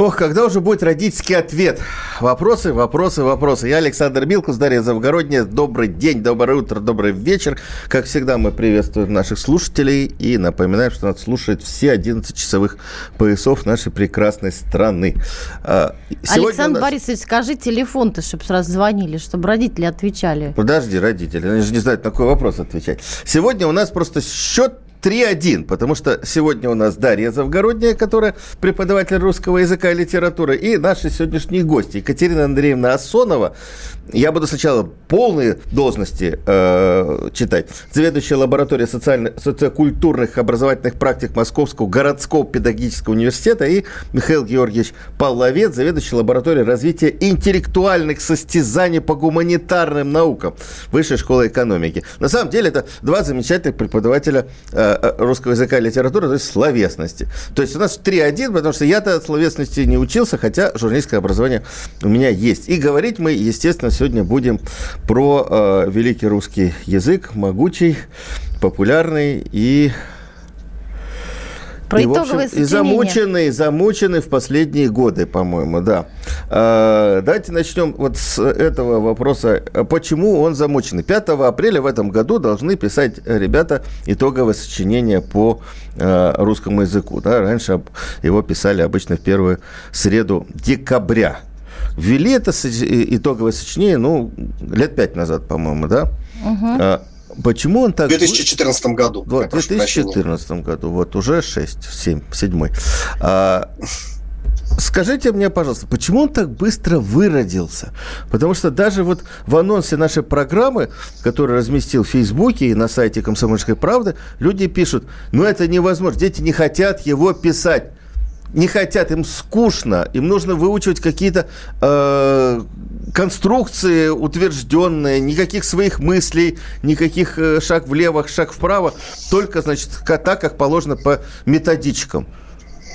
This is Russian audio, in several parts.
Ох, когда уже будет родительский ответ? Вопросы, вопросы, вопросы. Я Александр Милкус, Дарья Завгородняя. Добрый день, доброе утро, добрый вечер. Как всегда, мы приветствуем наших слушателей и напоминаем, что нас слушают все 11 часовых поясов нашей прекрасной страны. А, сегодня Александр нас... Борисович, скажи телефон-то, чтобы сразу звонили, чтобы родители отвечали. Подожди, родители, они же не знают, на какой вопрос отвечать. Сегодня у нас просто счет 3-1, потому что сегодня у нас Дарья Завгородняя, которая преподаватель русского языка и литературы, и наши сегодняшние гости Екатерина Андреевна Асонова. Я буду сначала полные должности э, читать. Заведующая лабораторией социокультурных образовательных практик Московского городского педагогического университета и Михаил Георгиевич Павловец, заведующий лабораторией развития интеллектуальных состязаний по гуманитарным наукам Высшей школы экономики. На самом деле это два замечательных преподавателя Э, русского языка и литературы, то есть словесности. То есть у нас 3-1, потому что я-то от словесности не учился, хотя журналистское образование у меня есть. И говорить мы, естественно, сегодня будем про э, великий русский язык, могучий, популярный и про и, итоговое общем, И замученный, замученный в последние годы, по-моему, да. А, давайте начнем вот с этого вопроса. Почему он замученный? 5 апреля в этом году должны писать ребята итоговое сочинение по а, русскому языку. Да? Раньше его писали обычно в первую среду декабря. Ввели это итоговое сочинение, ну, лет пять назад, по-моему, да? Угу. Почему он так... В 2014 году. В 2014 году, вот уже 6, 7, 7. А, Скажите мне, пожалуйста, почему он так быстро выродился? Потому что даже вот в анонсе нашей программы, которую разместил в Фейсбуке и на сайте «Комсомольской правды», люди пишут, ну это невозможно, дети не хотят его писать не хотят, им скучно, им нужно выучивать какие-то э, конструкции утвержденные, никаких своих мыслей, никаких э, шаг влево, шаг вправо, только, значит, так, как положено по методичкам.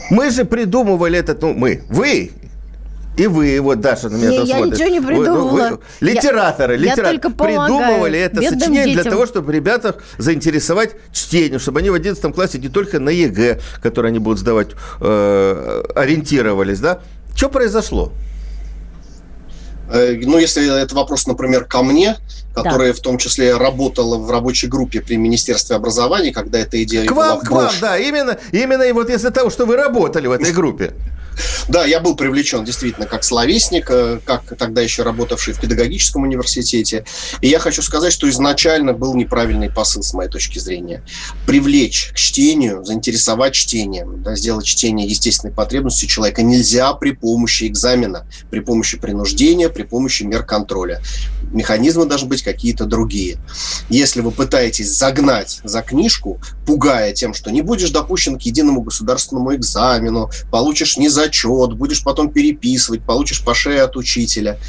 Мы же придумывали этот, ну, мы, вы, и вы, вот Даша на меня не, Я ничего не придумала. Вы, вы, литераторы, я, литераторы я придумывали это сочинение детям. для того, чтобы ребят заинтересовать чтением, чтобы они в 11 классе не только на ЕГЭ, который они будут сдавать, э, ориентировались, да? Что произошло? Э, ну, если это вопрос, например, ко мне, которая да. в том числе работала в рабочей группе при Министерстве образования, когда эта идея к была вам, к вам, да, именно, именно и вот из-за того, что вы работали в этой группе. Да, я был привлечен действительно как словесник, э, как тогда еще работавший в педагогическом университете. И я хочу сказать, что изначально был неправильный посыл, с моей точки зрения. Привлечь к чтению, заинтересовать чтением, да, сделать чтение естественной потребностью человека нельзя при помощи экзамена, при помощи принуждения, при помощи мер контроля. Механизмы должны быть какие-то другие. Если вы пытаетесь загнать за книжку, пугая тем, что не будешь допущен к единому государственному экзамену, получишь не за зачет, будешь потом переписывать, получишь по шее от учителя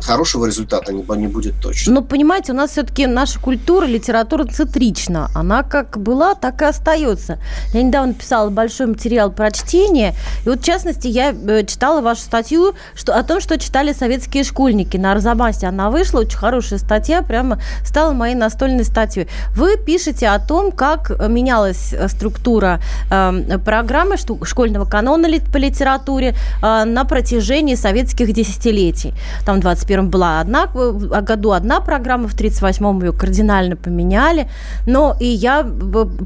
хорошего результата не, не будет точно. Но понимаете, у нас все-таки наша культура, литература цитрична. Она как была, так и остается. Я недавно писала большой материал про чтение, и вот в частности я э, читала вашу статью что, о том, что читали советские школьники на Арзамасе. Она вышла, очень хорошая статья, прямо стала моей настольной статьей. Вы пишете о том, как менялась э, структура э, программы школьного канона по литературе э, на протяжении советских десятилетий. Там 20 21 была одна, году одна программа, в 38-м ее кардинально поменяли. Но и я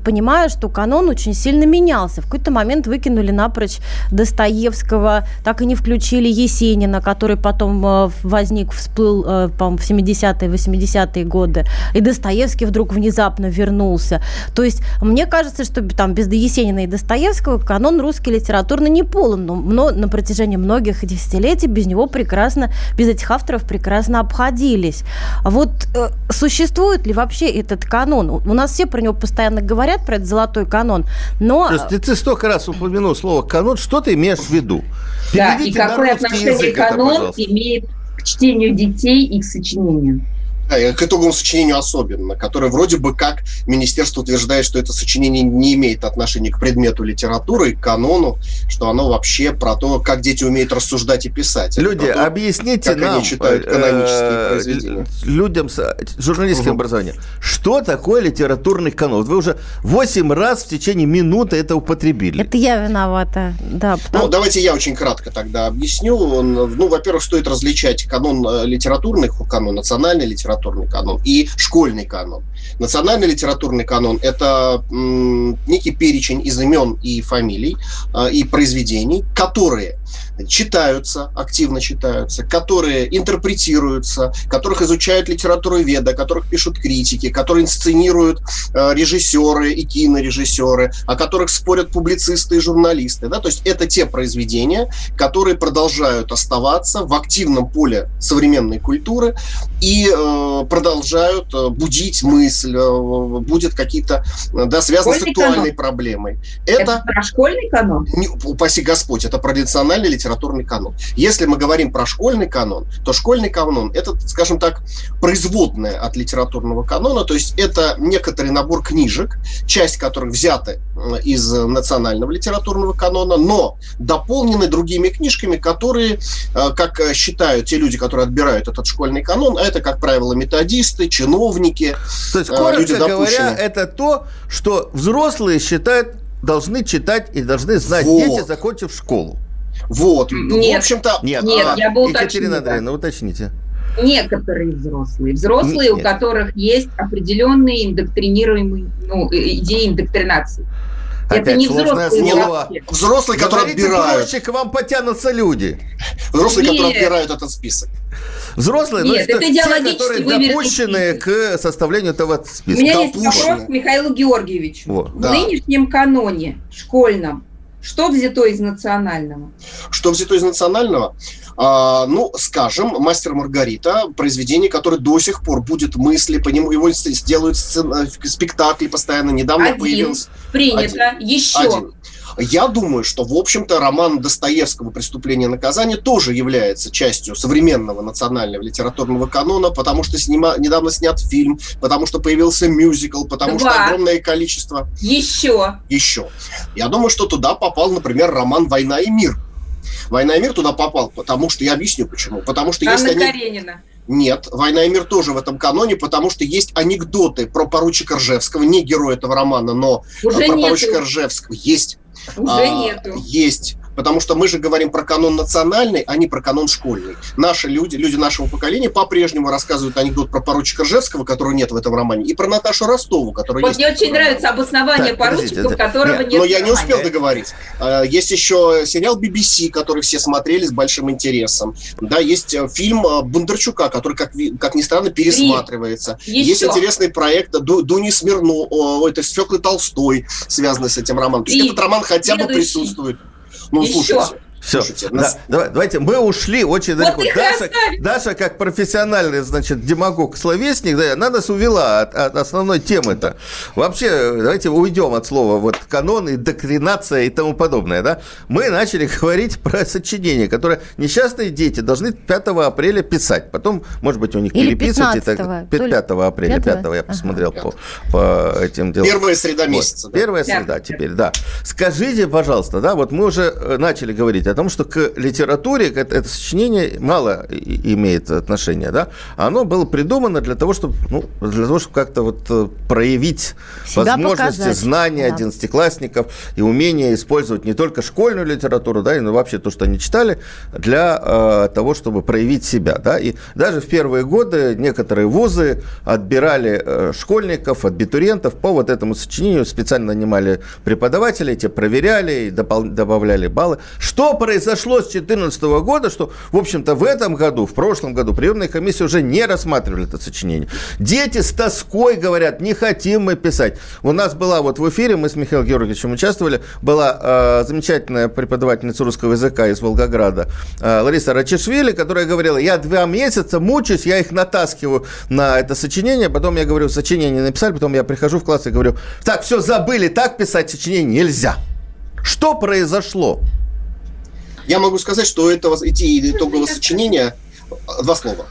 понимаю, что канон очень сильно менялся. В какой-то момент выкинули напрочь Достоевского, так и не включили Есенина, который потом э, возник, всплыл, э, по-моему, в 70-е, 80-е годы. И Достоевский вдруг внезапно вернулся. То есть мне кажется, что там без Есенина и Достоевского канон русский литературно не полон, но на протяжении многих десятилетий без него прекрасно, без этих авторов авторов прекрасно обходились. А вот э, существует ли вообще этот канон? У нас все про него постоянно говорят, про этот золотой канон, но... То есть ты, ты столько раз упомянул слово «канон», что ты имеешь в виду? Переведите да, и какое отношение язык канон это, имеет к чтению детей и к сочинению? Да, к итоговому сочинению особенно, которое вроде бы как министерство утверждает, что это сочинение не имеет отношения к предмету литературы, к канону, что оно вообще про то, как дети умеют рассуждать и писать. Люди, то, объясните как нам, они читают э, канонические произведения. людям с журналистским угу. образованием, что такое литературный канон? Вы уже восемь раз в течение минуты это употребили. Это я виновата, да. Ну, потому... Ну, давайте я очень кратко тогда объясню. Ну, во-первых, стоит различать канон э, литературный, канон национальной литературы, литературный канон и школьный канон. Национальный литературный канон – это некий перечень из имен и фамилий э, и произведений, которые читаются, активно читаются, которые интерпретируются, которых изучают литературу веда, которых пишут критики, которые инсценируют э, режиссеры и кинорежиссеры, о которых спорят публицисты и журналисты. Да? То есть это те произведения, которые продолжают оставаться в активном поле современной культуры и э, продолжают э, будить мысль, э, будет какие-то, да, связаны с актуальной канон. проблемой. Это, это про школьный канон? Не, упаси Господь, это про национальный литературный канон. Если мы говорим про школьный канон, то школьный канон – это, скажем так, производная от литературного канона, то есть это некоторый набор книжек, часть которых взяты из национального литературного канона, но дополнены другими книжками, которые, э, как считают те люди, которые отбирают этот школьный канон, а это, как правило, методисты, чиновники, То есть, э, коротко люди говоря, это то, что взрослые считают, должны читать и должны знать вот. дети, закончив школу. Вот. Нет, в общем-то... Нет, нет а, я бы Екатерина Андреевна, уточните. Некоторые взрослые. Взрослые, нет. у которых есть определенные индоктринируемые ну, э, идеи индоктринации. Опять это не взрослые слово. Взрослые, которые отбирают. Проще, к вам потянутся люди. Взрослые, Нет. которые отбирают этот список. Взрослые, Нет, но это, это те, которые допущены к составлению этого списка. У меня есть вопрос к Михаилу Георгиевичу. Вот. В да. нынешнем каноне школьном что взято из национального? Что взято из национального? А, ну, скажем, «Мастер Маргарита» – произведение, которое до сих пор будет мысли, по нему его сделают сцен... спектакли постоянно. Недавно Один. появился... Принято. Один. Еще. Один. Я думаю, что, в общем-то, роман Достоевского «Преступление и наказание» тоже является частью современного национального литературного канона, потому что снима... недавно снят фильм, потому что появился мюзикл, потому Два. что огромное количество... Еще. Еще. Я думаю, что туда попал, например, роман «Война и мир». «Война и мир» туда попал, потому что... Я объясню, почему. Потому что Анна есть Каренина. Нет, «Война и мир» тоже в этом каноне, потому что есть анекдоты про поручика Ржевского, не герой этого романа, но Уже про нету. поручика Ржевского. Есть. Уже а, нету. Есть потому что мы же говорим про канон национальный, а не про канон школьный. Наши люди, люди нашего поколения по-прежнему рассказывают анекдот про поручика Ржевского, которого нет в этом романе, и про Наташу Ростову, которая вот есть. Мне очень нравится обоснование так, поручика, которого нет. нет но я не успел договорить. А, есть еще сериал BBC, который все смотрели с большим интересом. Да, есть э, фильм э, Бондарчука, который, как, как ни странно, пересматривается. И есть интересный проект Ду, Дуни Смирно, это Феклы Толстой, связанный с этим романом. То есть этот роман хотя бы присутствует. Ну, Еще. слушайте, все, Слушайте, нас... да, давай, давайте, мы ушли очень вот далеко. Даша, Даша, как профессиональный, значит, демагог-словесник, да, она нас увела от, от основной темы-то. Вообще, давайте уйдем от слова вот канон, индоктринация и тому подобное, да. Мы начали говорить про сочинение, которое несчастные дети должны 5 апреля писать. Потом, может быть, у них Или переписывать. 15 5 апреля, 5, 5 я посмотрел ага. по, по этим делам. Первая среда месяца. Вот. Да. Первая среда теперь, да. Скажите, пожалуйста, да, вот мы уже э, начали говорить о том, что к литературе это, это сочинение мало имеет отношения, да? Оно было придумано для того, чтобы, ну, для того, чтобы как-то вот э, проявить Себя возможности, показать. знания да. одиннадцатиклассников и умение использовать не только школьную литературу, да, но вообще то, что они читали, для э, того, чтобы проявить себя, да? И даже в первые годы некоторые вузы отбирали э, школьников, абитуриентов по вот этому сочинению, специально нанимали преподавателей, те проверяли и добавляли баллы. Что произошло с 2014 года, что, в общем-то, в этом году, в прошлом году приемная комиссия уже не рассматривали это сочинение. Дети с тоской говорят, не хотим мы писать. У нас была вот в эфире, мы с Михаилом Георгиевичем участвовали, была э, замечательная преподавательница русского языка из Волгограда э, Лариса Рачишвили, которая говорила, я два месяца мучаюсь, я их натаскиваю на это сочинение, потом я говорю, сочинение написали, потом я прихожу в класс и говорю, так, все, забыли, так писать сочинение нельзя. Что произошло? Я могу сказать, что у этого, эти итогового сочинения, два слова,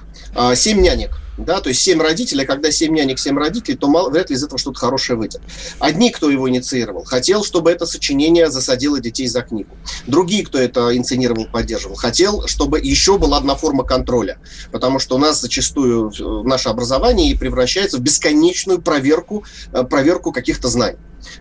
«Семь нянек». да, то есть семь родителей, а когда семь нянек, семь родителей, то мало, вряд ли из этого что-то хорошее выйдет. Одни, кто его инициировал, хотел, чтобы это сочинение засадило детей за книгу. Другие, кто это инсценировал, поддерживал, хотел, чтобы еще была одна форма контроля, потому что у нас зачастую наше образование превращается в бесконечную проверку, э, проверку каких-то знаний.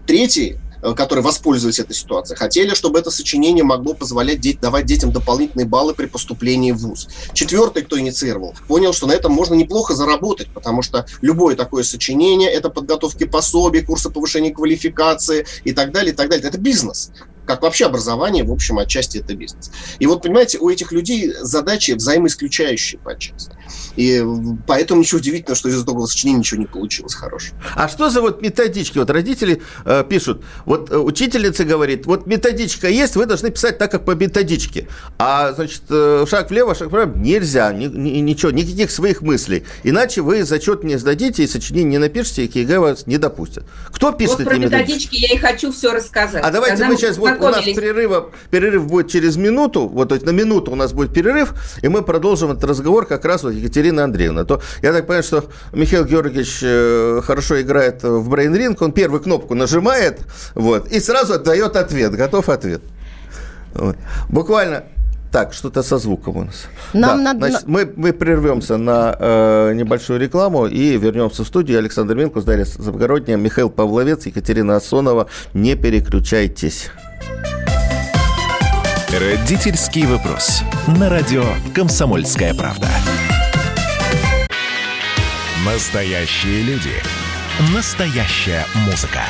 Третий Э, которые воспользовались этой ситуацией, хотели, чтобы это сочинение могло позволять деть, давать детям дополнительные баллы при поступлении в ВУЗ. Четвертый, кто инициировал, понял, что на этом можно неплохо заработать, потому что любое такое сочинение – это подготовки пособий, курсы повышения квалификации и так далее, и так далее. Это бизнес как вообще образование, в общем, отчасти это бизнес. И вот, понимаете, у этих людей задачи взаимоисключающие по отчасти. И поэтому ничего удивительного, что из итогового сочинения ничего не получилось хорошего. А что за вот методички? Вот родители э, пишут, вот э, учительница говорит, вот методичка есть, вы должны писать так, как по методичке. А, значит, э, шаг влево, шаг вправо нельзя, ни, ни, ничего, никаких своих мыслей. Иначе вы зачет не сдадите и сочинение не напишите, и КГ вас не допустит. Кто пишет вот эти про методички я и хочу все рассказать. А давайте Когда мы сейчас, вот у нас перерыва, перерыв будет через минуту, вот на минуту у нас будет перерыв, и мы продолжим этот разговор как раз вот Екатерина Андреевна. То я так понимаю, что Михаил Георгиевич э, хорошо играет в Brain Ring, он первую кнопку нажимает, вот, и сразу отдает ответ, готов ответ. Вот. Буквально так, что-то со звуком у нас. Нам да, надо... значит, мы, мы прервемся на э, небольшую рекламу и вернемся в студию. Александр Минкус, Дарья Завгородняя, Михаил Павловец, Екатерина Асонова. Не переключайтесь. Родительский вопрос. На радио «Комсомольская правда». Настоящие люди. Настоящая музыка.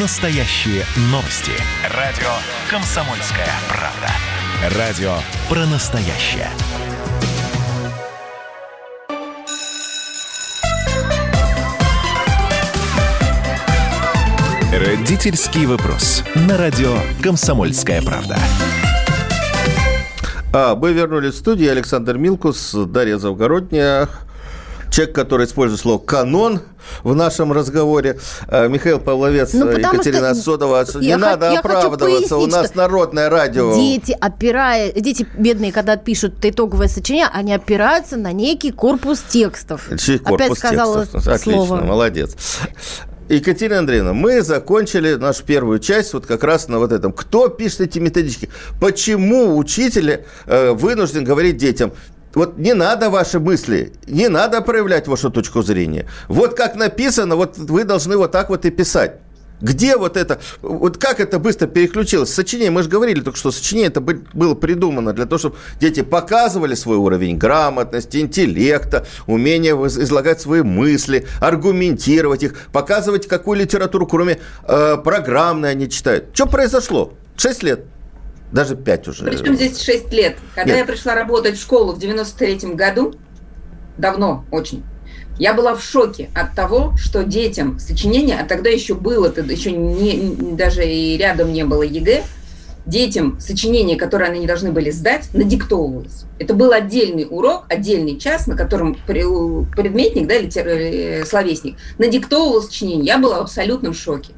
Настоящие новости. Радио «Комсомольская правда». Радио про настоящее. Родительский вопрос. На радио «Комсомольская правда». А, мы вернулись в студию. Александр Милкус, Дарья Завгородняя, человек, который использует слово «канон» в нашем разговоре. А, Михаил Павловец, ну, Екатерина что... Содова. Не я надо х... оправдываться, у нас народное радио. Дети, опирая... дети бедные, когда пишут итоговое сочинение, они опираются на некий корпус текстов. Корпус Опять сказала текстов. слово. Отлично, молодец. Екатерина Андреевна, мы закончили нашу первую часть вот как раз на вот этом. Кто пишет эти методички? Почему учитель э, вынужден говорить детям, вот не надо ваши мысли, не надо проявлять вашу точку зрения. Вот как написано, вот вы должны вот так вот и писать. Где вот это, вот как это быстро переключилось? Сочинение, мы же говорили только что, сочинение это было придумано для того, чтобы дети показывали свой уровень грамотности, интеллекта, умение излагать свои мысли, аргументировать их, показывать, какую литературу, кроме э, программной, они читают. Что произошло? Шесть лет. Даже пять уже. Причем здесь шесть лет. Когда Нет. я пришла работать в школу в 93-м году, давно очень, я была в шоке от того, что детям сочинения, а тогда еще было, тогда еще не, даже и рядом не было ЕГЭ, детям сочинения, которые они не должны были сдать, надиктовывалось. Это был отдельный урок, отдельный час, на котором предметник, да, литер, э, словесник, надиктовывал сочинение. Я была в абсолютном шоке.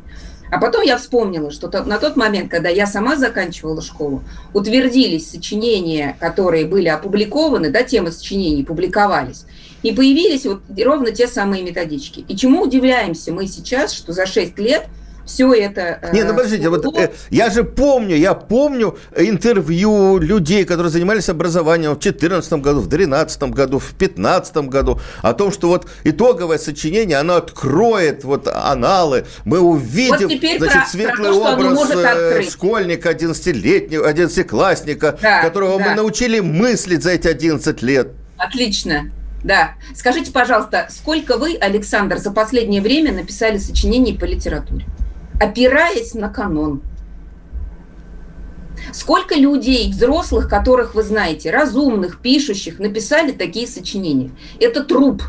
А потом я вспомнила, что на тот момент, когда я сама заканчивала школу, утвердились сочинения, которые были опубликованы, да, темы сочинений публиковались. И появились вот ровно те самые методички. И чему удивляемся мы сейчас, что за 6 лет все это... Не, ну подождите, вот э, я же помню, я помню интервью людей, которые занимались образованием в 2014 году, в 2013 году, в 2015 году, о том, что вот итоговое сочинение, оно откроет вот аналы, мы увидим, вот значит, про, светлый про то, образ э, школьника 11-летнего, 11-классника, да, которого да. мы научили мыслить за эти 11 лет. Отлично. Да. Скажите, пожалуйста, сколько вы, Александр, за последнее время написали сочинений по литературе? Опираясь на канон. Сколько людей, взрослых, которых вы знаете, разумных, пишущих, написали такие сочинения? Это труп.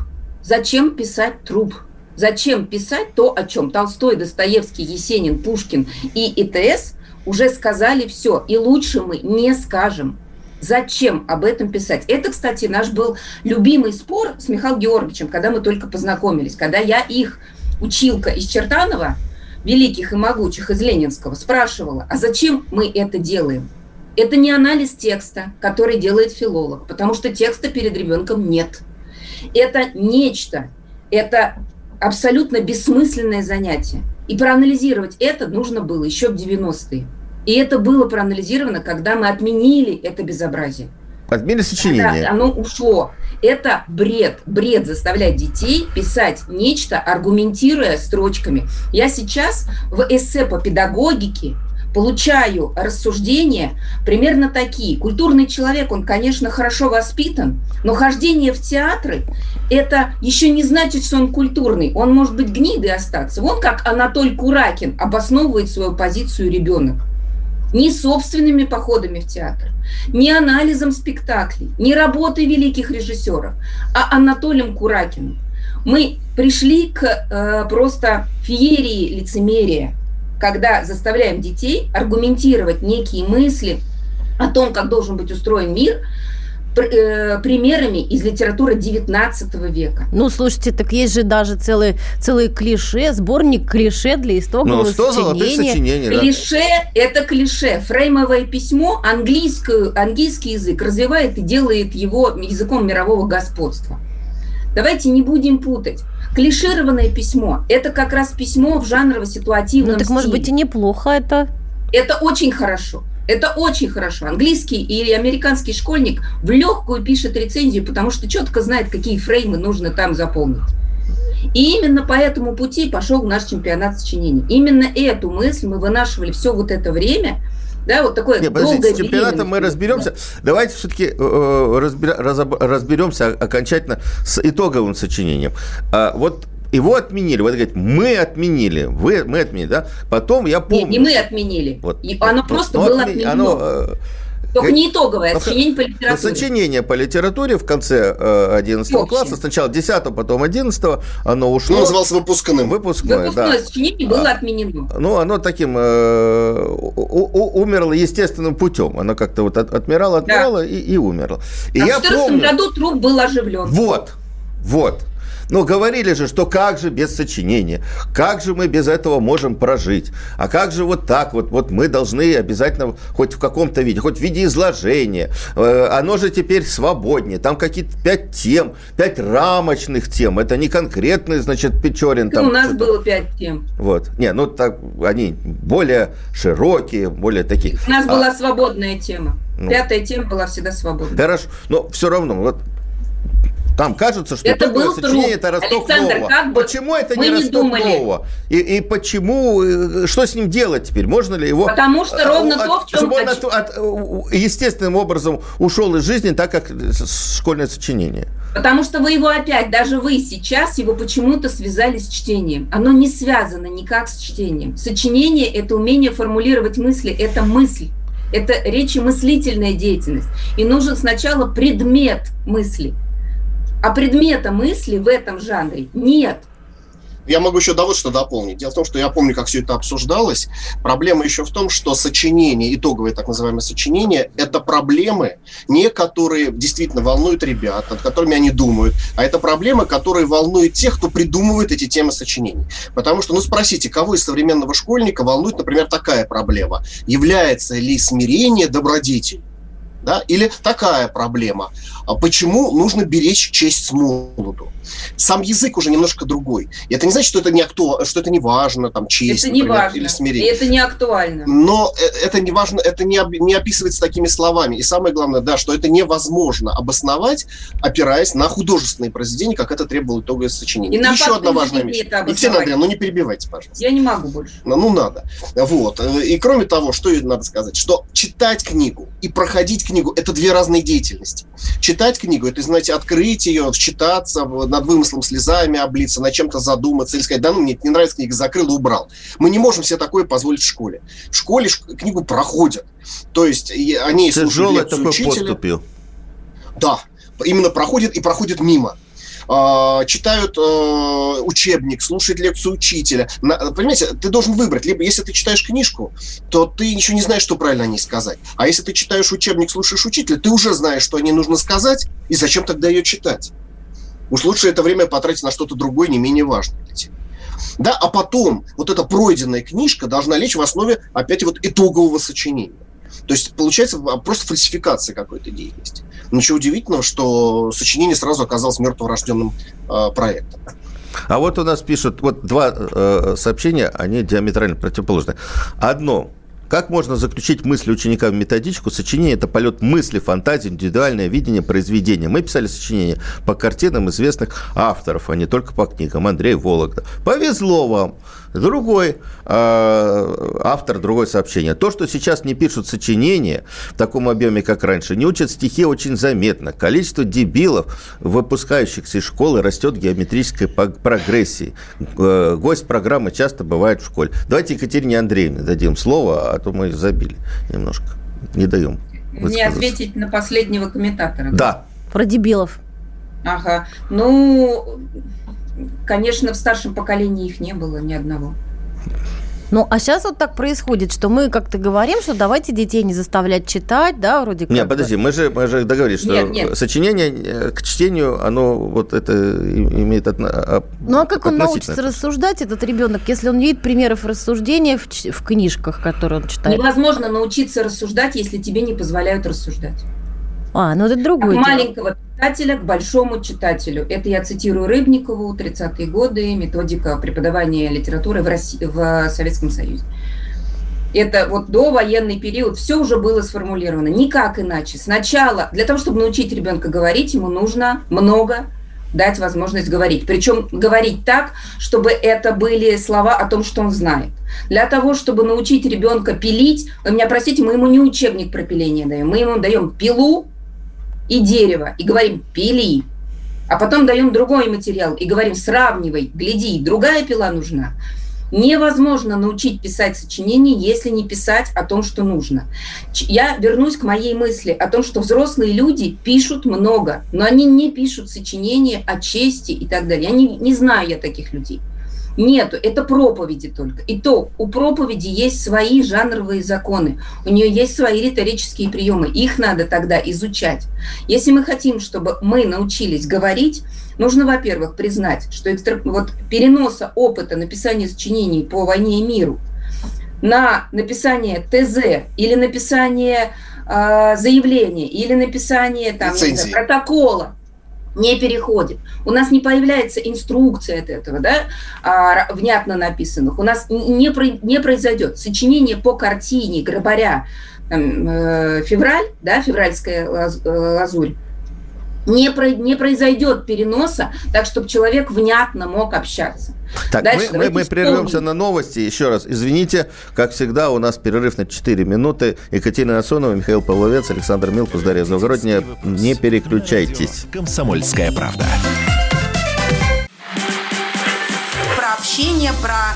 Зачем писать труп? Зачем писать то, о чем Толстой, Достоевский, Есенин, Пушкин и ИТС уже сказали все, и лучше мы не скажем. Зачем об этом писать? Это, кстати, наш был любимый спор с Михаилом Георгиевичем, когда мы только познакомились, когда я их, училка из Чертанова, великих и могучих из Ленинского, спрашивала, а зачем мы это делаем? Это не анализ текста, который делает филолог, потому что текста перед ребенком нет. Это нечто, это абсолютно бессмысленное занятие. И проанализировать это нужно было еще в 90-е. И это было проанализировано, когда мы отменили это безобразие. Отменили сочинение. Когда оно ушло. Это бред. Бред заставлять детей писать нечто, аргументируя строчками. Я сейчас в эссе по педагогике получаю рассуждения примерно такие. Культурный человек, он, конечно, хорошо воспитан, но хождение в театры – это еще не значит, что он культурный. Он может быть гнидой остаться. Вон как Анатоль Куракин обосновывает свою позицию ребенок. Ни собственными походами в театр, ни анализом спектаклей, ни работой великих режиссеров, а Анатолием Куракиным. Мы пришли к э, просто феерии лицемерия – когда заставляем детей аргументировать некие мысли о том, как должен быть устроен мир, э, примерами из литературы 19 века. Ну, слушайте, так есть же даже целый, целый клише, сборник клише для истокового ну, 100 сочинения. сочинений. Да. Клише – это клише. Фреймовое письмо, английскую, английский язык развивает и делает его языком мирового господства. Давайте не будем путать. Клишированное письмо – это как раз письмо в жанрово-ситуативном Ну, так, стиле. может быть, и неплохо это. Это очень хорошо. Это очень хорошо. Английский или американский школьник в легкую пишет рецензию, потому что четко знает, какие фреймы нужно там заполнить. И именно по этому пути пошел наш чемпионат сочинений. Именно эту мысль мы вынашивали все вот это время – да, вот такое Нет, подождите, с чемпионатом мы разберемся. Да. Давайте все-таки э, э разбер, разберемся окончательно с итоговым сочинением. А, вот его отменили. Вот говорит, мы отменили, вы, мы отменили, да? Потом я помню. Не, не мы отменили. Вот, оно вот, просто было отменено. Оно, э, только не итоговое, а сочинение по литературе. Сочинение по литературе в конце э, 11 класса, сначала 10 потом 11 оно ушло. Ну, называлось выпускным. Выпускное, Выпускное да. сочинение было а, отменено. Ну, оно таким э, умерло естественным путем. Оно как-то вот от, отмирало, отмирало да. и, и умерло. И а я в 2014 помню... году труп был оживлен. Вот, вот. Но говорили же, что как же без сочинения, как же мы без этого можем прожить, а как же вот так вот, вот мы должны обязательно хоть в каком-то виде, хоть в виде изложения, э, оно же теперь свободнее, там какие-то пять тем, пять рамочных тем, это не конкретный, значит, Печорин. Там, у нас было пять тем. Вот, не, ну так они более широкие, более такие. У нас а... была свободная тема. Ну, Пятая тема была всегда свободная. Хорошо, но все равно, вот там кажется, что это был сочинение это Ростов Александр, как бы почему это не Ростов Нового? И, и почему, э, что с ним делать теперь? Можно ли его... Потому что ровно от, то, в чем... Чтобы он от, от, естественным образом ушел из жизни, так как школьное сочинение. Потому что вы его опять, даже вы сейчас его почему-то связали с чтением. Оно не связано никак с чтением. Сочинение – это умение формулировать мысли, это мысль. Это речемыслительная деятельность. И нужен сначала предмет мысли – а предмета мысли в этом жанре нет. Я могу еще да вот что дополнить. Дело в том, что я помню, как все это обсуждалось. Проблема еще в том, что сочинение, итоговые так называемые сочинения, это проблемы, не которые действительно волнуют ребят, над которыми они думают, а это проблемы, которые волнуют тех, кто придумывает эти темы сочинений. Потому что, ну спросите, кого из современного школьника волнует, например, такая проблема? Является ли смирение добродетель? Да? Или такая проблема. А почему нужно беречь честь с молоду? Сам язык уже немножко другой. И это не значит, что это не, акту... что это не важно, там, честь, это не например, важно. или смирение. И это не актуально. Но э, это не важно, это не, об... не описывается такими словами. И самое главное, да, что это невозможно обосновать, опираясь на художественные произведения, как это требовало итоговое сочинение. И, и еще одна важная вещь. Екатерина Андреевна, ну не перебивайте, пожалуйста. Я не могу больше. Ну, ну надо. Вот. И кроме того, что надо сказать, что читать книгу и проходить книгу – это две разные деятельности. Читать книгу – это, знаете, открыть ее, читаться, над вымыслом слезами облиться, над чем-то задуматься или сказать, да ну, мне не нравится книга, закрыл и убрал. Мы не можем себе такое позволить в школе. В школе книгу проходят. То есть они слушают лекцию учителя. Поступил. Да, именно проходит и проходит мимо. А, читают а, учебник, слушают лекцию учителя. Понимаете, ты должен выбрать. Либо если ты читаешь книжку, то ты ничего не знаешь, что правильно о ней сказать. А если ты читаешь учебник, слушаешь учителя, ты уже знаешь, что о ней нужно сказать, и зачем тогда ее читать. Уж лучше это время потратить на что-то другое, не менее важное для тебя. Да, а потом вот эта пройденная книжка должна лечь в основе опять вот итогового сочинения. То есть получается просто фальсификация какой-то деятельности. Ничего удивительного, что сочинение сразу оказалось мертворожденным э, проектом. А вот у нас пишут, вот два э, сообщения, они диаметрально противоположны. Одно как можно заключить мысли ученика в методичку? Сочинение – это полет мысли, фантазии, индивидуальное видение произведения. Мы писали сочинение по картинам известных авторов, а не только по книгам. Андрей Вологда. Повезло вам. Другой э, автор, другое сообщение. То, что сейчас не пишут сочинения в таком объеме, как раньше, не учат стихи очень заметно. Количество дебилов, выпускающихся из школы, растет геометрической прогрессии. Э, гость программы часто бывает в школе. Давайте Екатерине Андреевне дадим слово, а то мы забили немножко. Не даем. Не ответить на последнего комментатора. Да. Про дебилов. Ага. Ну, конечно, в старшем поколении их не было ни одного. Ну, а сейчас вот так происходит, что мы как-то говорим, что давайте детей не заставлять читать, да, вроде как. Нет, подожди, мы же, мы же договорились, что нет, нет. сочинение э, к чтению, оно вот это имеет отно... А, Ну, а как он научится рассуждать, этот ребенок, если он видит примеров рассуждения в, в книжках, которые он читает? Невозможно научиться рассуждать, если тебе не позволяют рассуждать. А, ну это другое. От маленького читателя к большому читателю. Это я цитирую Рыбникову, 30-е годы, методика преподавания литературы в, России, в Советском Союзе. Это вот до военный период все уже было сформулировано. Никак иначе. Сначала, для того, чтобы научить ребенка говорить, ему нужно много дать возможность говорить. Причем говорить так, чтобы это были слова о том, что он знает. Для того, чтобы научить ребенка пилить, вы меня простите, мы ему не учебник про пиление даем, мы ему даем пилу, и дерево, и говорим «пили», а потом даем другой материал и говорим «сравнивай, гляди, другая пила нужна». Невозможно научить писать сочинение, если не писать о том, что нужно. Я вернусь к моей мысли о том, что взрослые люди пишут много, но они не пишут сочинения о чести и так далее. Я не, не знаю я таких людей. Нету, это проповеди только. И то у проповеди есть свои жанровые законы, у нее есть свои риторические приемы, их надо тогда изучать. Если мы хотим, чтобы мы научились говорить, нужно, во-первых, признать, что экстра... вот переноса опыта написания сочинений по войне и миру на написание ТЗ или написание э, заявления или написание там, знаю, протокола не переходит. У нас не появляется инструкция от этого, да, а, внятно написанных. У нас не, не произойдет сочинение по картине Грабаря там, э, «Февраль», да, «Февральская э, лазурь», не, про, не произойдет переноса, так, чтобы человек внятно мог общаться. Так, Дальше мы, мы, мы прервемся на новости. Еще раз, извините, как всегда, у нас перерыв на 4 минуты. Екатерина Насонова, Михаил Павловец, Александр Милкус, Дарья Завгородняя. Не переключайтесь. Комсомольская правда. Про общение, про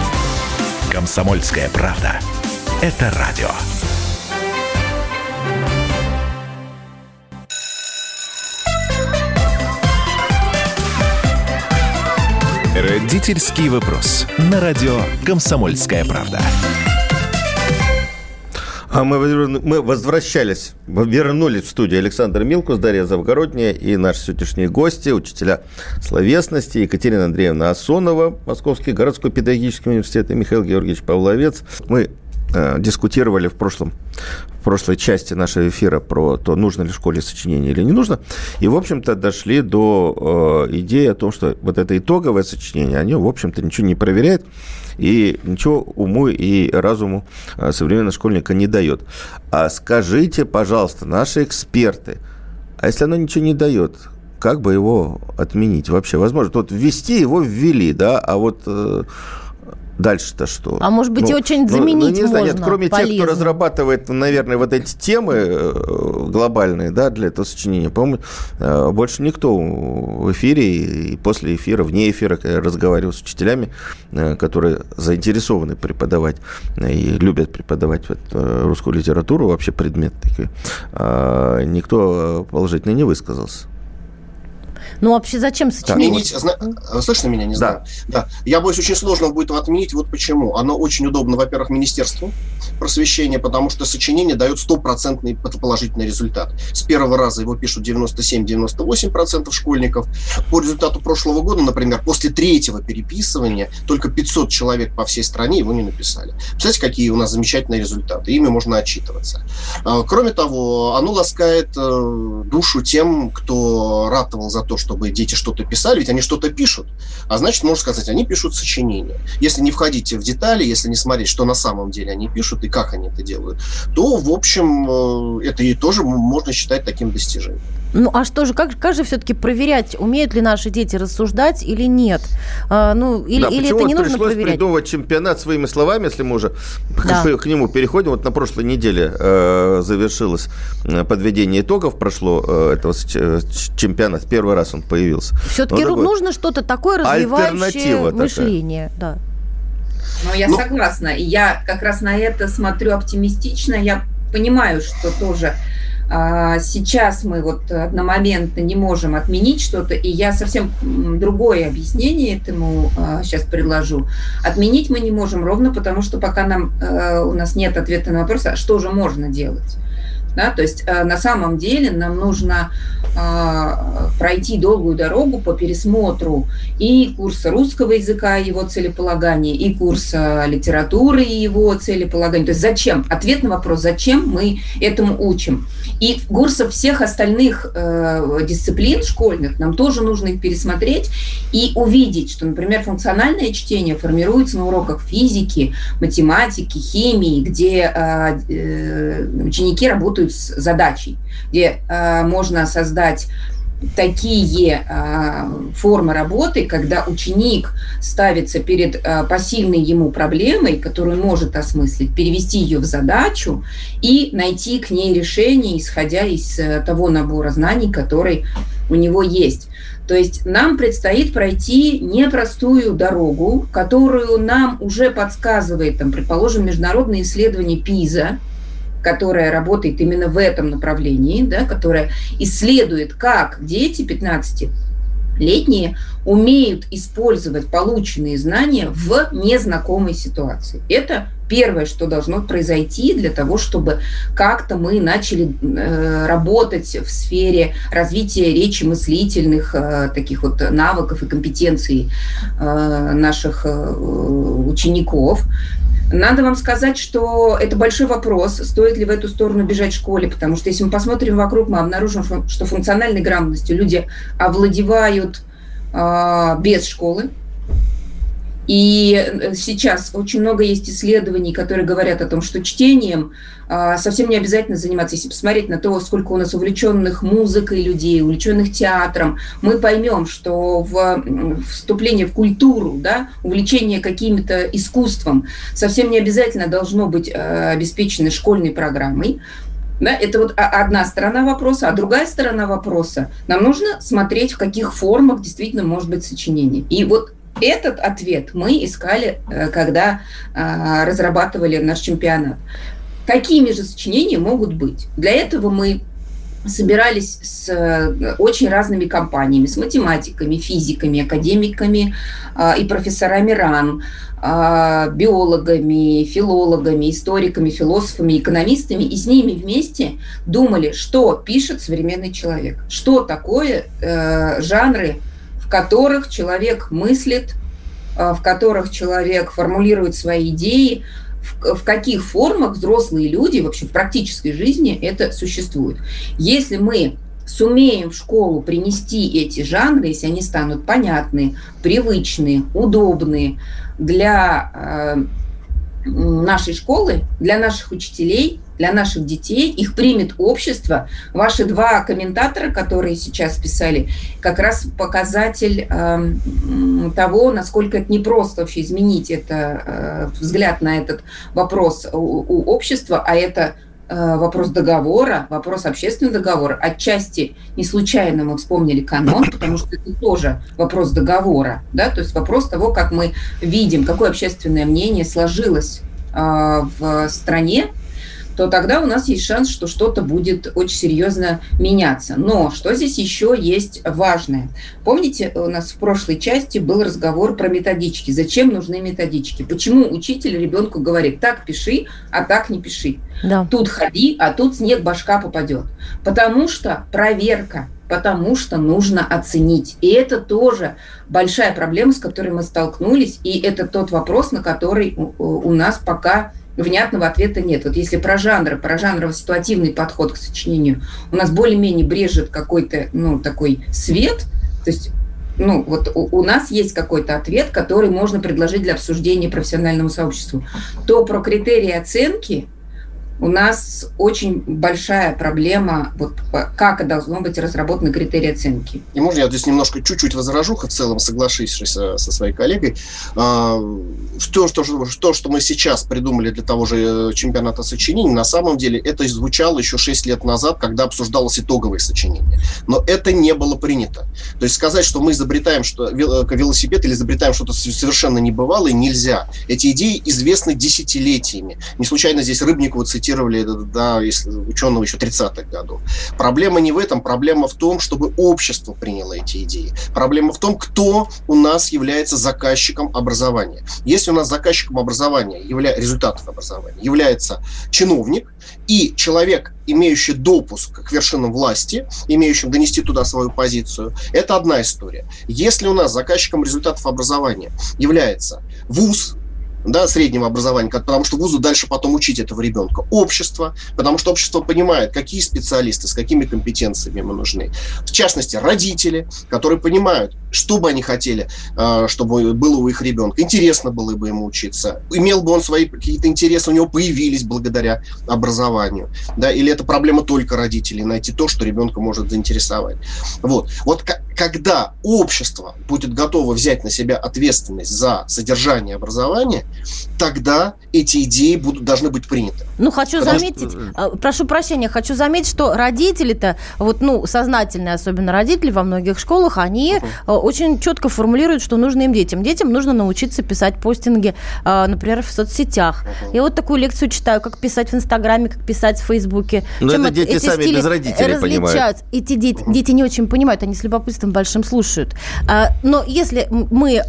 Комсомольская правда. Это радио. Родительский вопрос. На радио Комсомольская правда. А мы, мы возвращались, вернулись в студию Александр Милкус, Дарья Завгородняя и наши сегодняшние гости, учителя словесности Екатерина Андреевна Асонова, Московский городской педагогический университет и Михаил Георгиевич Павловец. Мы э, дискутировали в прошлом в прошлой части нашего эфира про то, нужно ли в школе сочинение или не нужно. И, в общем-то, дошли до э, идеи о том, что вот это итоговое сочинение, они, в общем-то, ничего не проверяют и ничего уму и разуму э, современного школьника не дает. А скажите, пожалуйста, наши эксперты, а если оно ничего не дает, как бы его отменить вообще? Возможно, вот ввести его ввели, да, а вот э, Дальше-то что? А может быть, ну, и очень заменить ну, ну, не знаю, можно, нет, кроме полезно. тех, кто разрабатывает, наверное, вот эти темы э, глобальные, да, для этого сочинения, по-моему, э, больше никто в эфире и после эфира, вне эфира разговаривал с учителями, э, которые заинтересованы преподавать и любят преподавать русскую литературу, вообще предмет такой. А никто положительно не высказался. Ну, вообще, зачем зна... слышно меня, не знаю? Да. да. Я боюсь, очень сложно будет его отменить. Вот почему. Оно очень удобно, во-первых, Министерству просвещения, потому что сочинение дает стопроцентный положительный результат. С первого раза его пишут 97-98% школьников. По результату прошлого года, например, после третьего переписывания только 500 человек по всей стране его не написали. Представляете, какие у нас замечательные результаты. Ими можно отчитываться. А, кроме того, оно ласкает э, душу тем, кто ратовал за то, чтобы дети что-то писали, ведь они что-то пишут. А значит, можно сказать, они пишут сочинения. Если не входить в детали, если не смотреть, что на самом деле они пишут и как они это делают, то, в общем, э, это и тоже можно считать таким достижением. Ну, а что же, как, как же все-таки проверять, умеют ли наши дети рассуждать или нет? А, ну, или, да, или это не нужно пришлось проверять? придумывать чемпионат своими словами, если мы уже да. к, к нему переходим. Вот на прошлой неделе э, завершилось э, подведение итогов, прошло э, этого чемпионата. Первый раз он появился. Все-таки нужно что-то такое развивающее мышление. Да. Ну, я ну, согласна. И я как раз на это смотрю оптимистично. Я понимаю, что тоже сейчас мы вот одномоментно не можем отменить что-то, и я совсем другое объяснение этому сейчас а, предложу. Отменить мы не можем ровно потому, что пока нам, э, у нас нет ответа на вопрос, а что же можно делать. Да? То есть э, на самом деле нам нужно а, пройти долгую дорогу по пересмотру и курса русского языка, его целеполагания, и курса литературы его целеполагания. То есть зачем? Ответ на вопрос, зачем мы этому учим. И курсов всех остальных э, дисциплин школьных нам тоже нужно их пересмотреть и увидеть, что, например, функциональное чтение формируется на уроках физики, математики, химии, где э, э, ученики работают с задачей, где э, можно создать такие э, формы работы, когда ученик ставится перед э, посильной ему проблемой, которую может осмыслить, перевести ее в задачу и найти к ней решение, исходя из э, того набора знаний, который у него есть. То есть нам предстоит пройти непростую дорогу, которую нам уже подсказывает, там, предположим, международное исследование ПИЗа, которая работает именно в этом направлении, да, которая исследует, как дети 15 летние умеют использовать полученные знания в незнакомой ситуации. Это первое, что должно произойти для того, чтобы как-то мы начали э, работать в сфере развития речи мыслительных э, таких вот навыков и компетенций э, наших э, учеников. Надо вам сказать, что это большой вопрос, стоит ли в эту сторону бежать в школе, потому что если мы посмотрим вокруг, мы обнаружим, что функциональной грамотностью люди овладевают э, без школы, и э, сейчас очень много есть исследований, которые говорят о том, что чтением а, совсем не обязательно заниматься. Если посмотреть на то, сколько у нас увлеченных музыкой людей, увлеченных театром, мы поймем, что в вступление в культуру, да, увлечение каким-то искусством совсем не обязательно должно быть э, обеспечено школьной программой. Да, это вот одна сторона вопроса, а другая сторона вопроса, нам нужно смотреть, в каких формах действительно может быть сочинение. И вот этот ответ мы искали, э, когда а, разрабатывали наш чемпионат. Какими же сочинения могут быть? Для этого мы собирались с э, очень разными компаниями, с математиками, физиками, академиками а, и профессорами РАН, а, биологами, филологами, историками, философами, экономистами, и с ними вместе думали, что пишет современный человек, что такое э, жанры которых человек мыслит, а, в которых человек формулирует свои идеи, в, в каких формах взрослые люди вообще в практической жизни это существует. Если мы сумеем в школу принести эти жанры, если они станут понятны, привычные, удобные для э, нашей школы, для наших учителей, для наших детей, их примет общество. Ваши два комментатора, которые сейчас писали, как раз показатель э, того, насколько это непросто вообще изменить это, э, взгляд на этот вопрос у, у общества, а это Э, вопрос договора, вопрос общественного договора. Отчасти не случайно мы вспомнили канон, потому что это тоже вопрос договора, да, то есть вопрос того, как мы видим, какое общественное мнение сложилось э, в стране то тогда у нас есть шанс, что что-то будет очень серьезно меняться. Но что здесь еще есть важное? Помните, у нас в прошлой части был разговор про методички. Зачем нужны методички? Почему учитель ребенку говорит, так пиши, а так не пиши? Да. Тут ходи, а тут снег башка попадет. Потому что проверка потому что нужно оценить. И это тоже большая проблема, с которой мы столкнулись, и это тот вопрос, на который у нас пока внятного ответа нет. Вот если про жанры, про жанрово-ситуативный подход к сочинению у нас более-менее брежет какой-то, ну, такой свет, то есть ну, вот у, у нас есть какой-то ответ, который можно предложить для обсуждения профессиональному сообществу, то про критерии оценки – у нас очень большая проблема, вот как должно быть разработаны критерии оценки. И можно я здесь немножко чуть-чуть возражу, в целом соглашившись со, со своей коллегой, а, то что, то, что мы сейчас придумали для того же э, чемпионата сочинений, на самом деле это звучало еще 6 лет назад, когда обсуждалось итоговое сочинение. Но это не было принято. То есть сказать, что мы изобретаем что, э, велосипед или изобретаем что-то совершенно небывалое, нельзя. Эти идеи известны десятилетиями. Не случайно здесь Рыбникова цитировали, да, если ученого еще 30-х годов. Проблема не в этом, проблема в том, чтобы общество приняло эти идеи. Проблема в том, кто у нас является заказчиком образования. Если у нас заказчиком образования, явля... результатов образования, является чиновник и человек, имеющий допуск к вершинам власти, имеющим донести туда свою позицию, это одна история. Если у нас заказчиком результатов образования является вуз, да, среднего образования, потому что вузу дальше потом учить этого ребенка. Общество, потому что общество понимает, какие специалисты, с какими компетенциями ему нужны. В частности, родители, которые понимают, что бы они хотели, а, чтобы было у их ребенка. Интересно было бы ему учиться. Имел бы он свои какие-то интересы, у него появились благодаря образованию. Да, или это проблема только родителей, найти то, что ребенка может заинтересовать. Вот. Вот когда общество будет готово взять на себя ответственность за содержание образования, тогда эти идеи будут, должны быть приняты. Ну, хочу Потому заметить, что... А, прошу прощения, хочу заметить, что родители-то, вот, ну, сознательные, особенно родители во многих школах, они uh-huh. очень четко формулируют, что нужно им детям. Детям нужно научиться писать постинги, а, например, в соцсетях. Uh-huh. Я вот такую лекцию читаю, как писать в Инстаграме, как писать в Фейсбуке. Но Чем это дети эти сами без родителей понимают. Эти дети, дети не очень понимают, они с любопытством большим слушают. Но если мы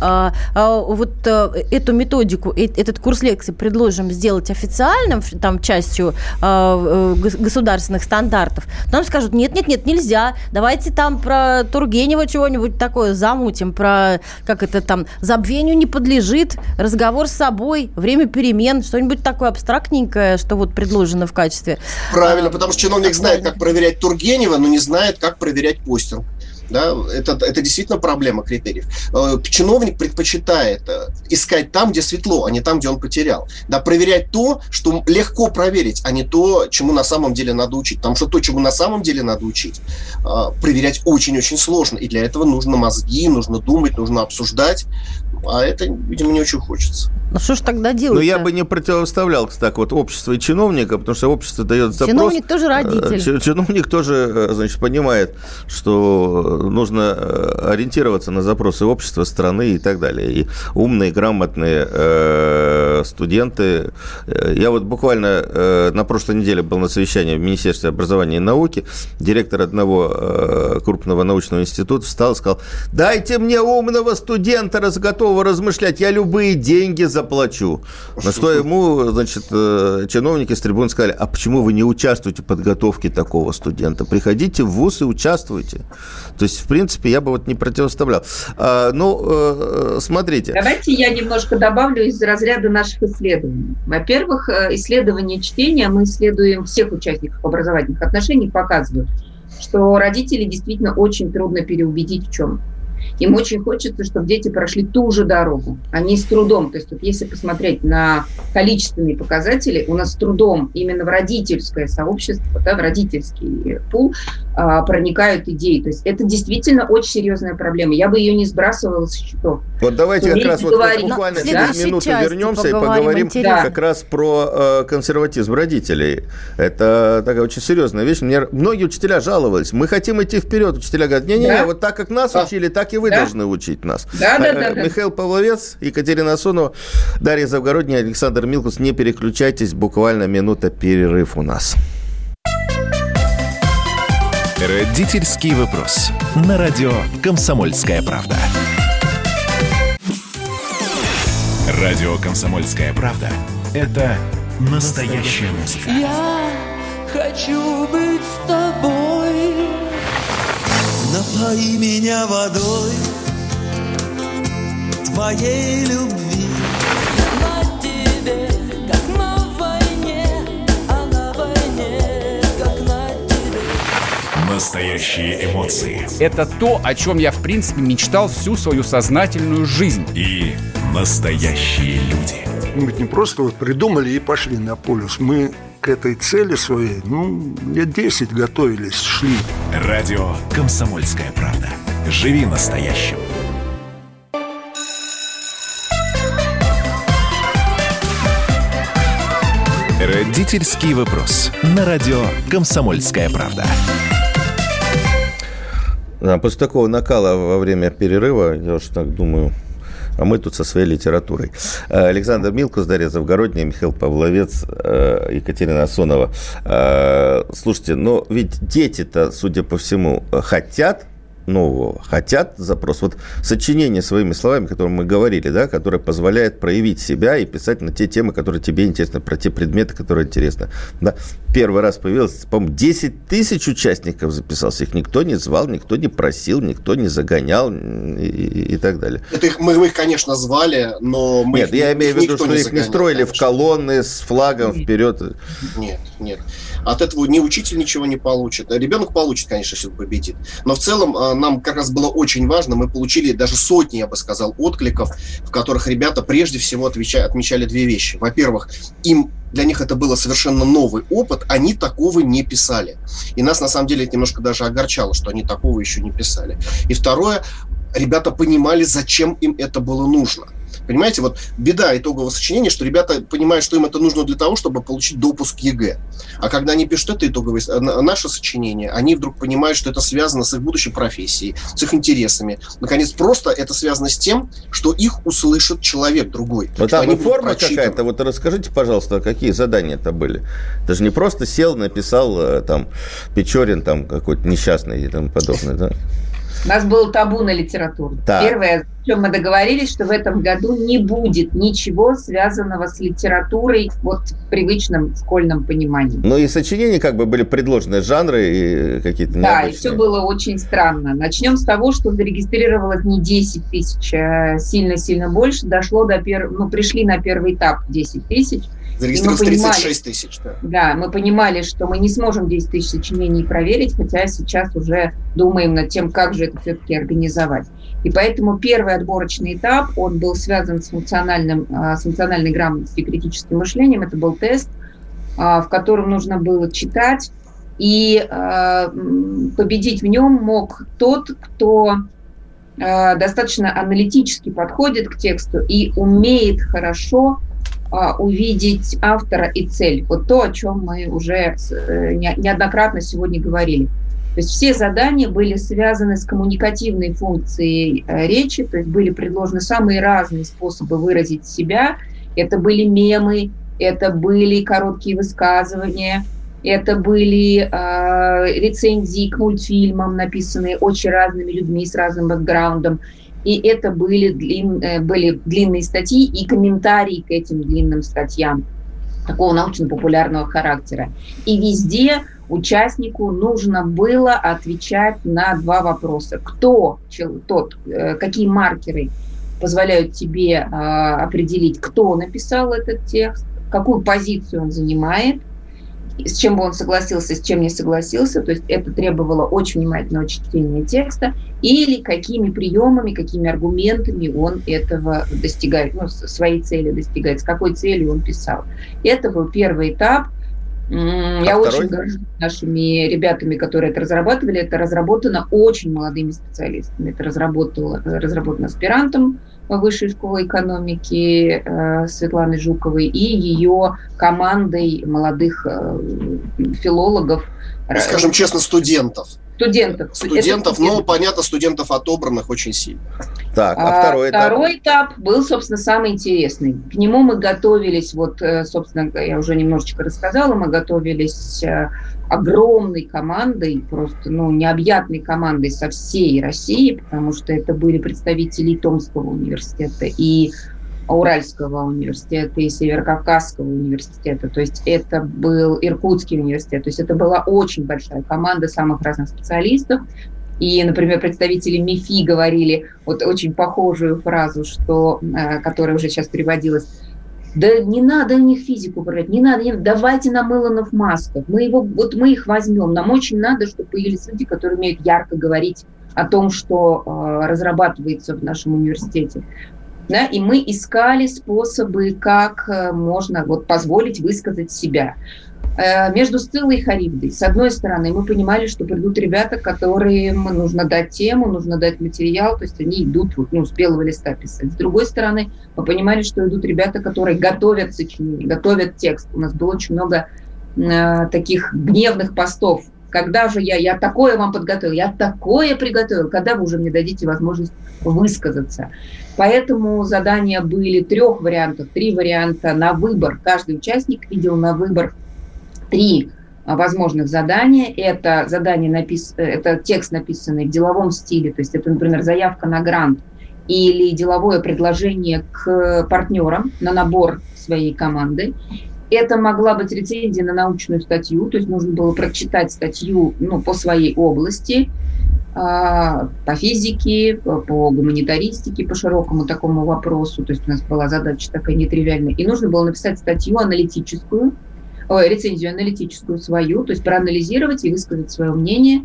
вот эту методику, этот курс лекций предложим сделать официальным, там, частью э, государственных стандартов, нам скажут, нет-нет-нет, нельзя, давайте там про Тургенева чего-нибудь такое замутим, про, как это там, забвению не подлежит, разговор с собой, время перемен, что-нибудь такое абстрактненькое, что вот предложено в качестве. Правильно, потому что чиновник знает, как проверять Тургенева, но не знает, как проверять постер. Да, это, это действительно проблема критериев. Э, чиновник предпочитает э, искать там, где светло, а не там, где он потерял. Да, проверять то, что легко проверить, а не то, чему на самом деле надо учить. Потому что то, чему на самом деле надо учить, э, проверять очень-очень сложно. И для этого нужно мозги, нужно думать, нужно обсуждать. А это, видимо, не очень хочется. Ну что ж тогда делать? Ну я бы не противоставлял, так вот, общество и чиновника, потому что общество дает запрос. Чиновник тоже родитель. Чиновник тоже, значит, понимает, что нужно э, ориентироваться на запросы общества, страны и так далее. И умные, грамотные э, студенты. Э, я вот буквально э, на прошлой неделе был на совещании в Министерстве образования и науки. Директор одного э, крупного научного института встал и сказал, дайте мне умного студента, раз готового размышлять, я любые деньги заплачу. На что ему, значит, э, чиновники с трибун сказали, а почему вы не участвуете в подготовке такого студента? Приходите в ВУЗ и участвуйте. То есть, в принципе, я бы вот не противоставлял. А, ну, э, смотрите. Давайте я немножко добавлю из разряда наших исследований. Во-первых, э, исследование чтения, мы исследуем всех участников образовательных отношений, показывают, что родители действительно очень трудно переубедить в чем. Им очень хочется, чтобы дети прошли ту же дорогу, они с трудом. То есть вот если посмотреть на количественные показатели, у нас с трудом именно в родительское сообщество, да, в родительский пул а, проникают идеи. То есть это действительно очень серьезная проблема. Я бы ее не сбрасывала с счетов. Вот давайте как раз вот буквально через следующей минуту вернемся и поговорим, поговорим интересно. как раз про э, консерватизм родителей. Это такая очень серьезная вещь. Мне многие учителя жаловались. Мы хотим идти вперед. Учителя говорят, не-не-не, Да. вот так, как нас Да. учили, так и вы Да. должны учить нас. Да, да, Э, да, да. Михаил Павловец, Екатерина Асонова, Дарья Завгородняя, Александр Милкус. Не переключайтесь, буквально минута перерыв у нас. Родительский вопрос. На радио «Комсомольская правда». Радио «Комсомольская правда» — это настоящая музыка. Я хочу быть с тобой. Напои меня водой твоей любви. На тебе, как на войне, а на войне, как на тебе. Настоящие эмоции Это то, о чем я, в принципе, мечтал всю свою сознательную жизнь. и настоящие люди. Мы ведь не просто вот придумали и пошли на полюс. Мы к этой цели своей, ну, лет 10 готовились, шли. Радио «Комсомольская правда». Живи настоящим. Родительский вопрос. На радио «Комсомольская правда». Да, после такого накала во время перерыва, я уж так думаю, а мы тут со своей литературой. Э, Александр Милкус, Дарья Завгородняя, Михаил Павловец, э, Екатерина Асонова. Э, Слушайте, но ведь дети-то, судя по всему, хотят нового, хотят запрос. Вот сочинение своими словами, о котором мы говорили, да, которое позволяет проявить себя и писать на те темы, которые тебе интересны, про те предметы, которые интересны. Да. Первый раз появилось, по-моему, 10 тысяч участников записался. Их никто не звал, никто не просил, никто не загонял и, и- и так далее. Это их, мы, их, конечно, звали, но мы Нет, их, я имею в виду, что их не загонял, строили в конечно. колонны с флагом вперед. Нет, нет. От этого ни учитель ничего не получит. Ребенок получит, конечно, если он победит. Но в целом а, нам как раз было очень важно, мы получили даже сотни, я бы сказал, откликов, в которых ребята прежде всего отвеча- отмечали две вещи. Во-первых, им для них это было совершенно новый опыт, они такого не писали. И нас, на самом деле, это немножко даже огорчало, что они такого еще не писали. И второе, ребята понимали, зачем им это было нужно. Понимаете, вот беда итогового сочинения, что ребята понимают, что им это нужно для того, чтобы получить допуск ЕГЭ. А когда они пишут это итоговое, на- наше сочинение, они вдруг понимают, что это связано с их будущей профессией, с их интересами. Наконец, просто это связано с тем, что их услышит человек другой. Вот там и форма какая-то. Вот расскажите, пожалуйста, какие задания это были? Это же не просто сел, написал э, там Печорин там какой-то несчастный и тому подобное, да? У нас было табу на литературу. Так. Первое, о чем мы договорились, что в этом году не будет ничего связанного с литературой вот в привычном школьном понимании. Ну и сочинения как бы были предложены, жанры и какие-то Да, и необычные. все было очень странно. Начнем с того, что зарегистрировалось не 10 тысяч, а сильно-сильно больше. Дошло до первого, ну, пришли на первый этап 10 тысяч. Зарегистрировалось И мы понимали- 36 тысяч. Да. Да, мы понимали, что мы не сможем 10 тысяч сочинений проверить, хотя сейчас уже думаем над тем, как же это все-таки организовать. И поэтому первый отборочный этап, он был связан с, функциональным, а, с функциональной грамотностью и критическим мышлением. Это был тест, а, в котором нужно было читать, и а, победить в нем мог тот, кто достаточно аналитически подходит к тексту и умеет хорошо увидеть автора и цель. Вот то, о чем мы уже э, не- неоднократно сегодня говорили. То есть все задания были связаны с коммуникативной функцией э, речи, то есть были предложены самые разные способы выразить себя. Это были мемы, это были короткие высказывания, это были э, рецензии к мультфильмам, написанные очень разными людьми с разным бэкграундом. И это были, длин- э, были длинные статьи и комментарии к этим длинным статьям такого научно-популярного характера. И везде участнику нужно было отвечать на два вопроса. Кто тот, э, какие маркеры позволяют тебе э, определить, кто написал этот текст, какую позицию он занимает, с чем бы он согласился, с чем не согласился. То есть это требовало очень внимательного чтения текста или какими приемами, какими аргументами он этого достигает, ну, своей цели достигает, с какой целью он писал. Это был первый этап. М, Я А очень второй? горжусь нашими ребятами, которые это разрабатывали. Это разработано очень молодыми специалистами. Это разработало, разработано аспирантом Высшей школы экономики э, Светланой Жуковой и ее командой молодых э, филологов. Скажем честно, студентов. Студентов. Студентов, Это но, понятно, студентов отобранных очень сильно. Так, А а второй этап? второй этап был, собственно, самый интересный. К нему мы готовились, вот, э, собственно, я уже немножечко рассказала, мы готовились э, огромной командой, просто, ну, необъятной командой со всей России, потому что это были представители Томского университета, и Уральского университета и Северокавказского университета. То есть это был Иркутский университет. То есть это была очень большая команда самых разных специалистов. И, например, представители МИФИ говорили вот очень похожую фразу, что, э, которая уже сейчас переводилась. Да не надо у них физику брать, не надо, не- давайте нам Илонов Масков, мы, его, вот мы их возьмем. Нам очень надо, чтобы появились люди, которые умеют ярко говорить о том, что э, разрабатывается в нашем университете. Да, и мы искали способы, как э, можно вот, позволить высказать себя. Э, Между Сциллой и Харибдой, с одной стороны, мы понимали, что придут ребята, которым нужно дать тему, нужно дать материал, то есть они идут ну, с белого листа писать. С другой стороны, мы понимали, что идут ребята, которые готовят сочинение, готовят текст. У нас было очень много э, таких гневных постов. Когда же я, я такое вам подготовил, я такое приготовил, когда вы уже мне дадите возможность высказаться. Поэтому задания были трех вариантов, три варианта на выбор. Каждый участник видел на выбор три а, возможных задания. Это задание напис... э, это текст, написанный в деловом стиле, то есть это, например, заявка на грант или деловое предложение к партнерам на набор своей команды. Это могла быть рецензия на научную статью, то есть нужно было прочитать статью ну, по своей области, а, по физике, по гуманитаристике, по широкому такому вопросу. То есть у нас была задача такая нетривиальная. И нужно было написать статью аналитическую, ой, рецензию аналитическую свою, то есть проанализировать и высказать свое мнение.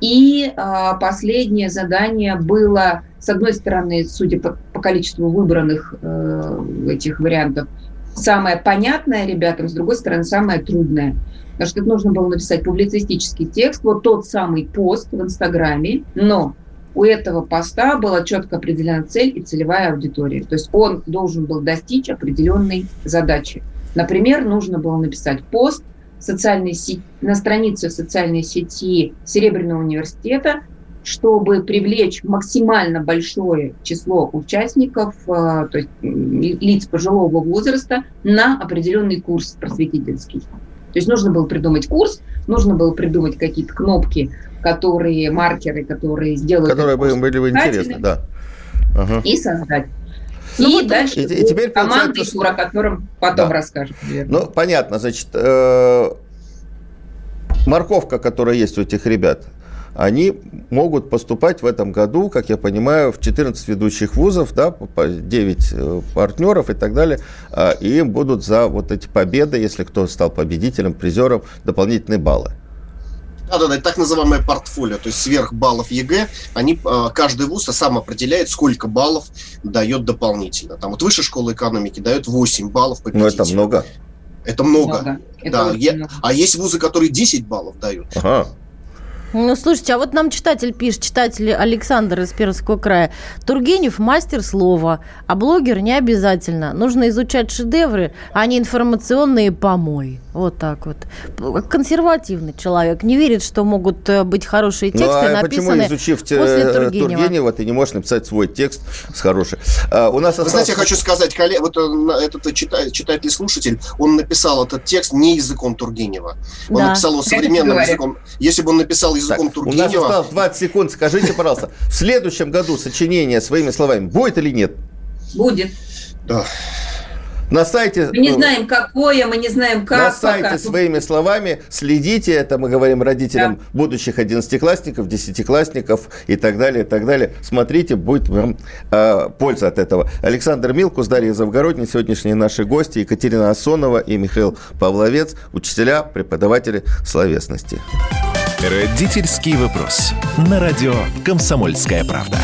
И а, последнее задание было, с одной стороны, судя по, по количеству выбранных э, этих вариантов, самое понятное ребятам, с другой стороны, самое трудное. Потому что нужно было написать публицистический текст, вот тот самый пост в Инстаграме, но у этого поста была четко определена цель и целевая аудитория. То есть он должен был достичь определенной задачи. Например, нужно было написать пост в социальной сети, на странице социальной сети Серебряного университета, чтобы привлечь максимально большое число участников, э, то есть лиц пожилого возраста, на определенный курс просветительский. То есть нужно было придумать курс, нужно было придумать какие-то кнопки, которые, маркеры, которые сделают Которые бы им были бы интересны, да. Ага. и создать. Ну и вот дальше и- и теперь получается, что- о котором потом Да. расскажем. наверное. Ну, понятно, значит, э, морковка, которая есть у этих ребят, они могут поступать в этом году, как я понимаю, в 14 ведущих вузов, да, по 9 э, партнеров и так далее, а, и им будут за вот эти победы, если кто стал победителем, призером, дополнительные баллы. Да-да-да, это так называемое портфолио, то есть сверх баллов ЕГЭ, они, э, каждый вуз сам определяет, сколько баллов дает дополнительно. Там вот высшая школа экономики дает 8 баллов Ну, победителю. это много. Это много. Много. Это Да, я- много. А есть вузы, которые 10 баллов дают. Ага. Ну, слушайте, а вот нам читатель пишет, читатель Александр из Пермского края. Тургенев – мастер слова, а блогер не обязательно. Нужно изучать шедевры, а не информационные помои. Вот так вот. Консервативный человек. Не верит, что могут э, быть хорошие Ну, тексты, а почему, написанные изучив те- после Тургенева. Тургенева, ты не можешь написать свой текст с хороший? А, у нас Вы осталось- знаете, я хочу сказать, коллег, вот э, этот читатель, читатель и слушатель, он написал этот текст не языком Тургенева. Он Да. написал его современным языком. Если бы он написал Так, языком у нас Тургенева, осталось 20 секунд. Скажите, пожалуйста, в следующем году сочинение своими словами будет или нет? Будет. да, На сайте... Мы не ну, знаем, какое, мы не знаем, как. на сайте пока. своими словами следите, это мы говорим родителям будущих одиннадцатиклассников, десятиклассников и так далее, и так далее. Смотрите, будет вам э, польза от этого. Александр Милкус, Дарья Завгородний, сегодняшние наши гости, Екатерина Асонова и Михаил Павловец, учителя, преподаватели словесности. Родительский вопрос. На радио «Комсомольская правда».